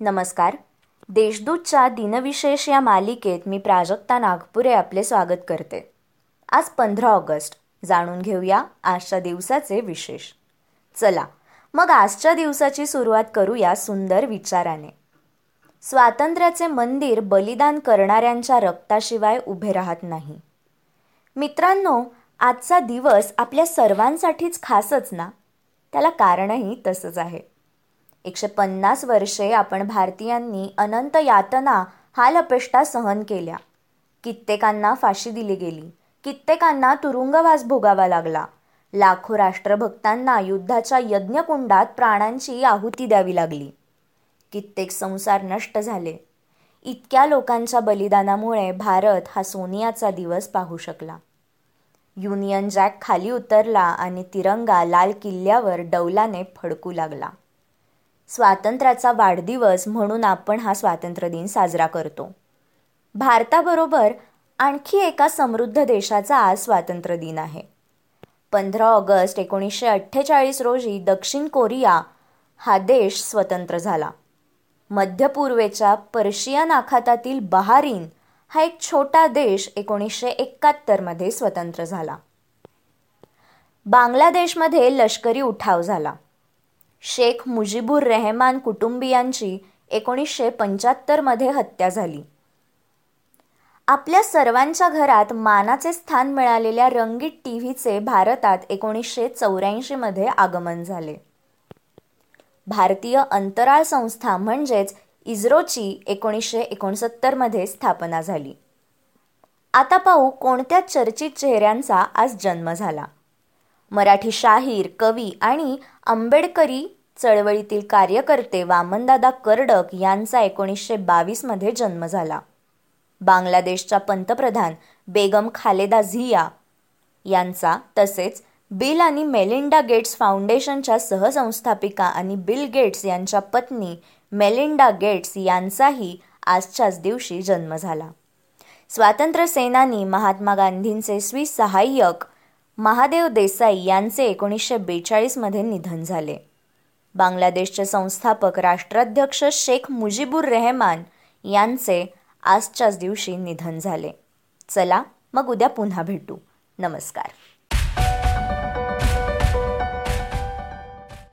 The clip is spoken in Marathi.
नमस्कार. देशदूतच्या दिनविशेष या मालिकेत मी प्राजक्ता नागपुरे आपले स्वागत करते. आज पंधरा ऑगस्ट. जाणून घेऊया आजच्या दिवसाचे विशेष. चला मग आजच्या दिवसाची सुरुवात करूया सुंदर विचाराने. स्वातंत्र्याचे मंदिर बलिदान करणाऱ्यांच्या रक्ताशिवाय उभे राहत नाही. मित्रांनो आजचा दिवस आपल्या सर्वांसाठीच खासच ना? त्याला कारणही तसंच आहे. एकशे पन्नास वर्षे आपण भारतीयांनी अनंत यातना हालअपेष्टा सहन केल्या. कित्येकांना फाशी दिली गेली. कित्येकांना तुरुंगवास भोगावा लागला. लाखो राष्ट्रभक्तांना युद्धाच्या यज्ञकुंडात प्राणांची आहुती द्यावी लागली. कित्येक संसार नष्ट झाले. इतक्या लोकांच्या बलिदानामुळे भारत हा सोनियाचा दिवस पाहू शकला. युनियन जॅक खाली उतरला आणि तिरंगा लाल किल्ल्यावर डौलाने फडकू लागला. स्वातंत्र्याचा वाढदिवस म्हणून आपण हा स्वातंत्र्य दिन साजरा करतो. भारताबरोबर आणखी एका समृद्ध देशाचा आज स्वातंत्र्य दिन आहे. पंधरा ऑगस्ट एकोणीसशे अठ्ठेचाळीस रोजी दक्षिण कोरिया हा देश स्वतंत्र झाला. मध्य पूर्वेच्या पर्शियन आखातातील बहारीन हा एक छोटा देश एकोणीसशे एकाहत्तरमध्ये स्वतंत्र झाला. बांगलादेशमध्ये लष्करी उठाव झाला. शेख मुजीबुर रेहमान कुटुंबियांची एकोणीसशे पंच्याहत्तरमध्ये हत्या झाली. आपल्या सर्वांच्या घरात मानाचे स्थान मिळालेल्या रंगीत टी व्हीचे भारतात एकोणीसशे चौऱ्याऐंशीमध्ये आगमन झाले. भारतीय अंतराळ संस्था म्हणजेच इस्रोची एकोणीसशे एकोणसत्तरमध्ये स्थापना झाली. आता पाहू कोणत्या चर्चित चेहऱ्यांचा आज जन्म झाला. मराठी शाहीर कवी आणि आंबेडकरी चळवळीतील कार्यकर्ते वामनदादा कर्डक यांचा एकोणीसशे बावीसमध्ये जन्म झाला. बांगलादेशच्या पंतप्रधान बेगम खालेदा झिया यांचा तसेच बिल आणि मेलिंडा गेट्स फाउंडेशनच्या सहसंस्थापिका आणि बिल गेट्स यांच्या पत्नी मेलिंडा गेट्स यांचाही आजच्याच दिवशी जन्म झाला. स्वातंत्र्य सेनानी महात्मा गांधींचे स्वीस सहाय्यक महादेव देसाई यांचे एकोणीसशे बेचाळीसमध्ये निधन झाले. बांगलादेशचे संस्थापक राष्ट्राध्यक्ष शेख मुजीबुर रेहमान यांचे आजच्याच दिवशी निधन झाले. चला मग उद्या पुन्हा भेटू. नमस्कार.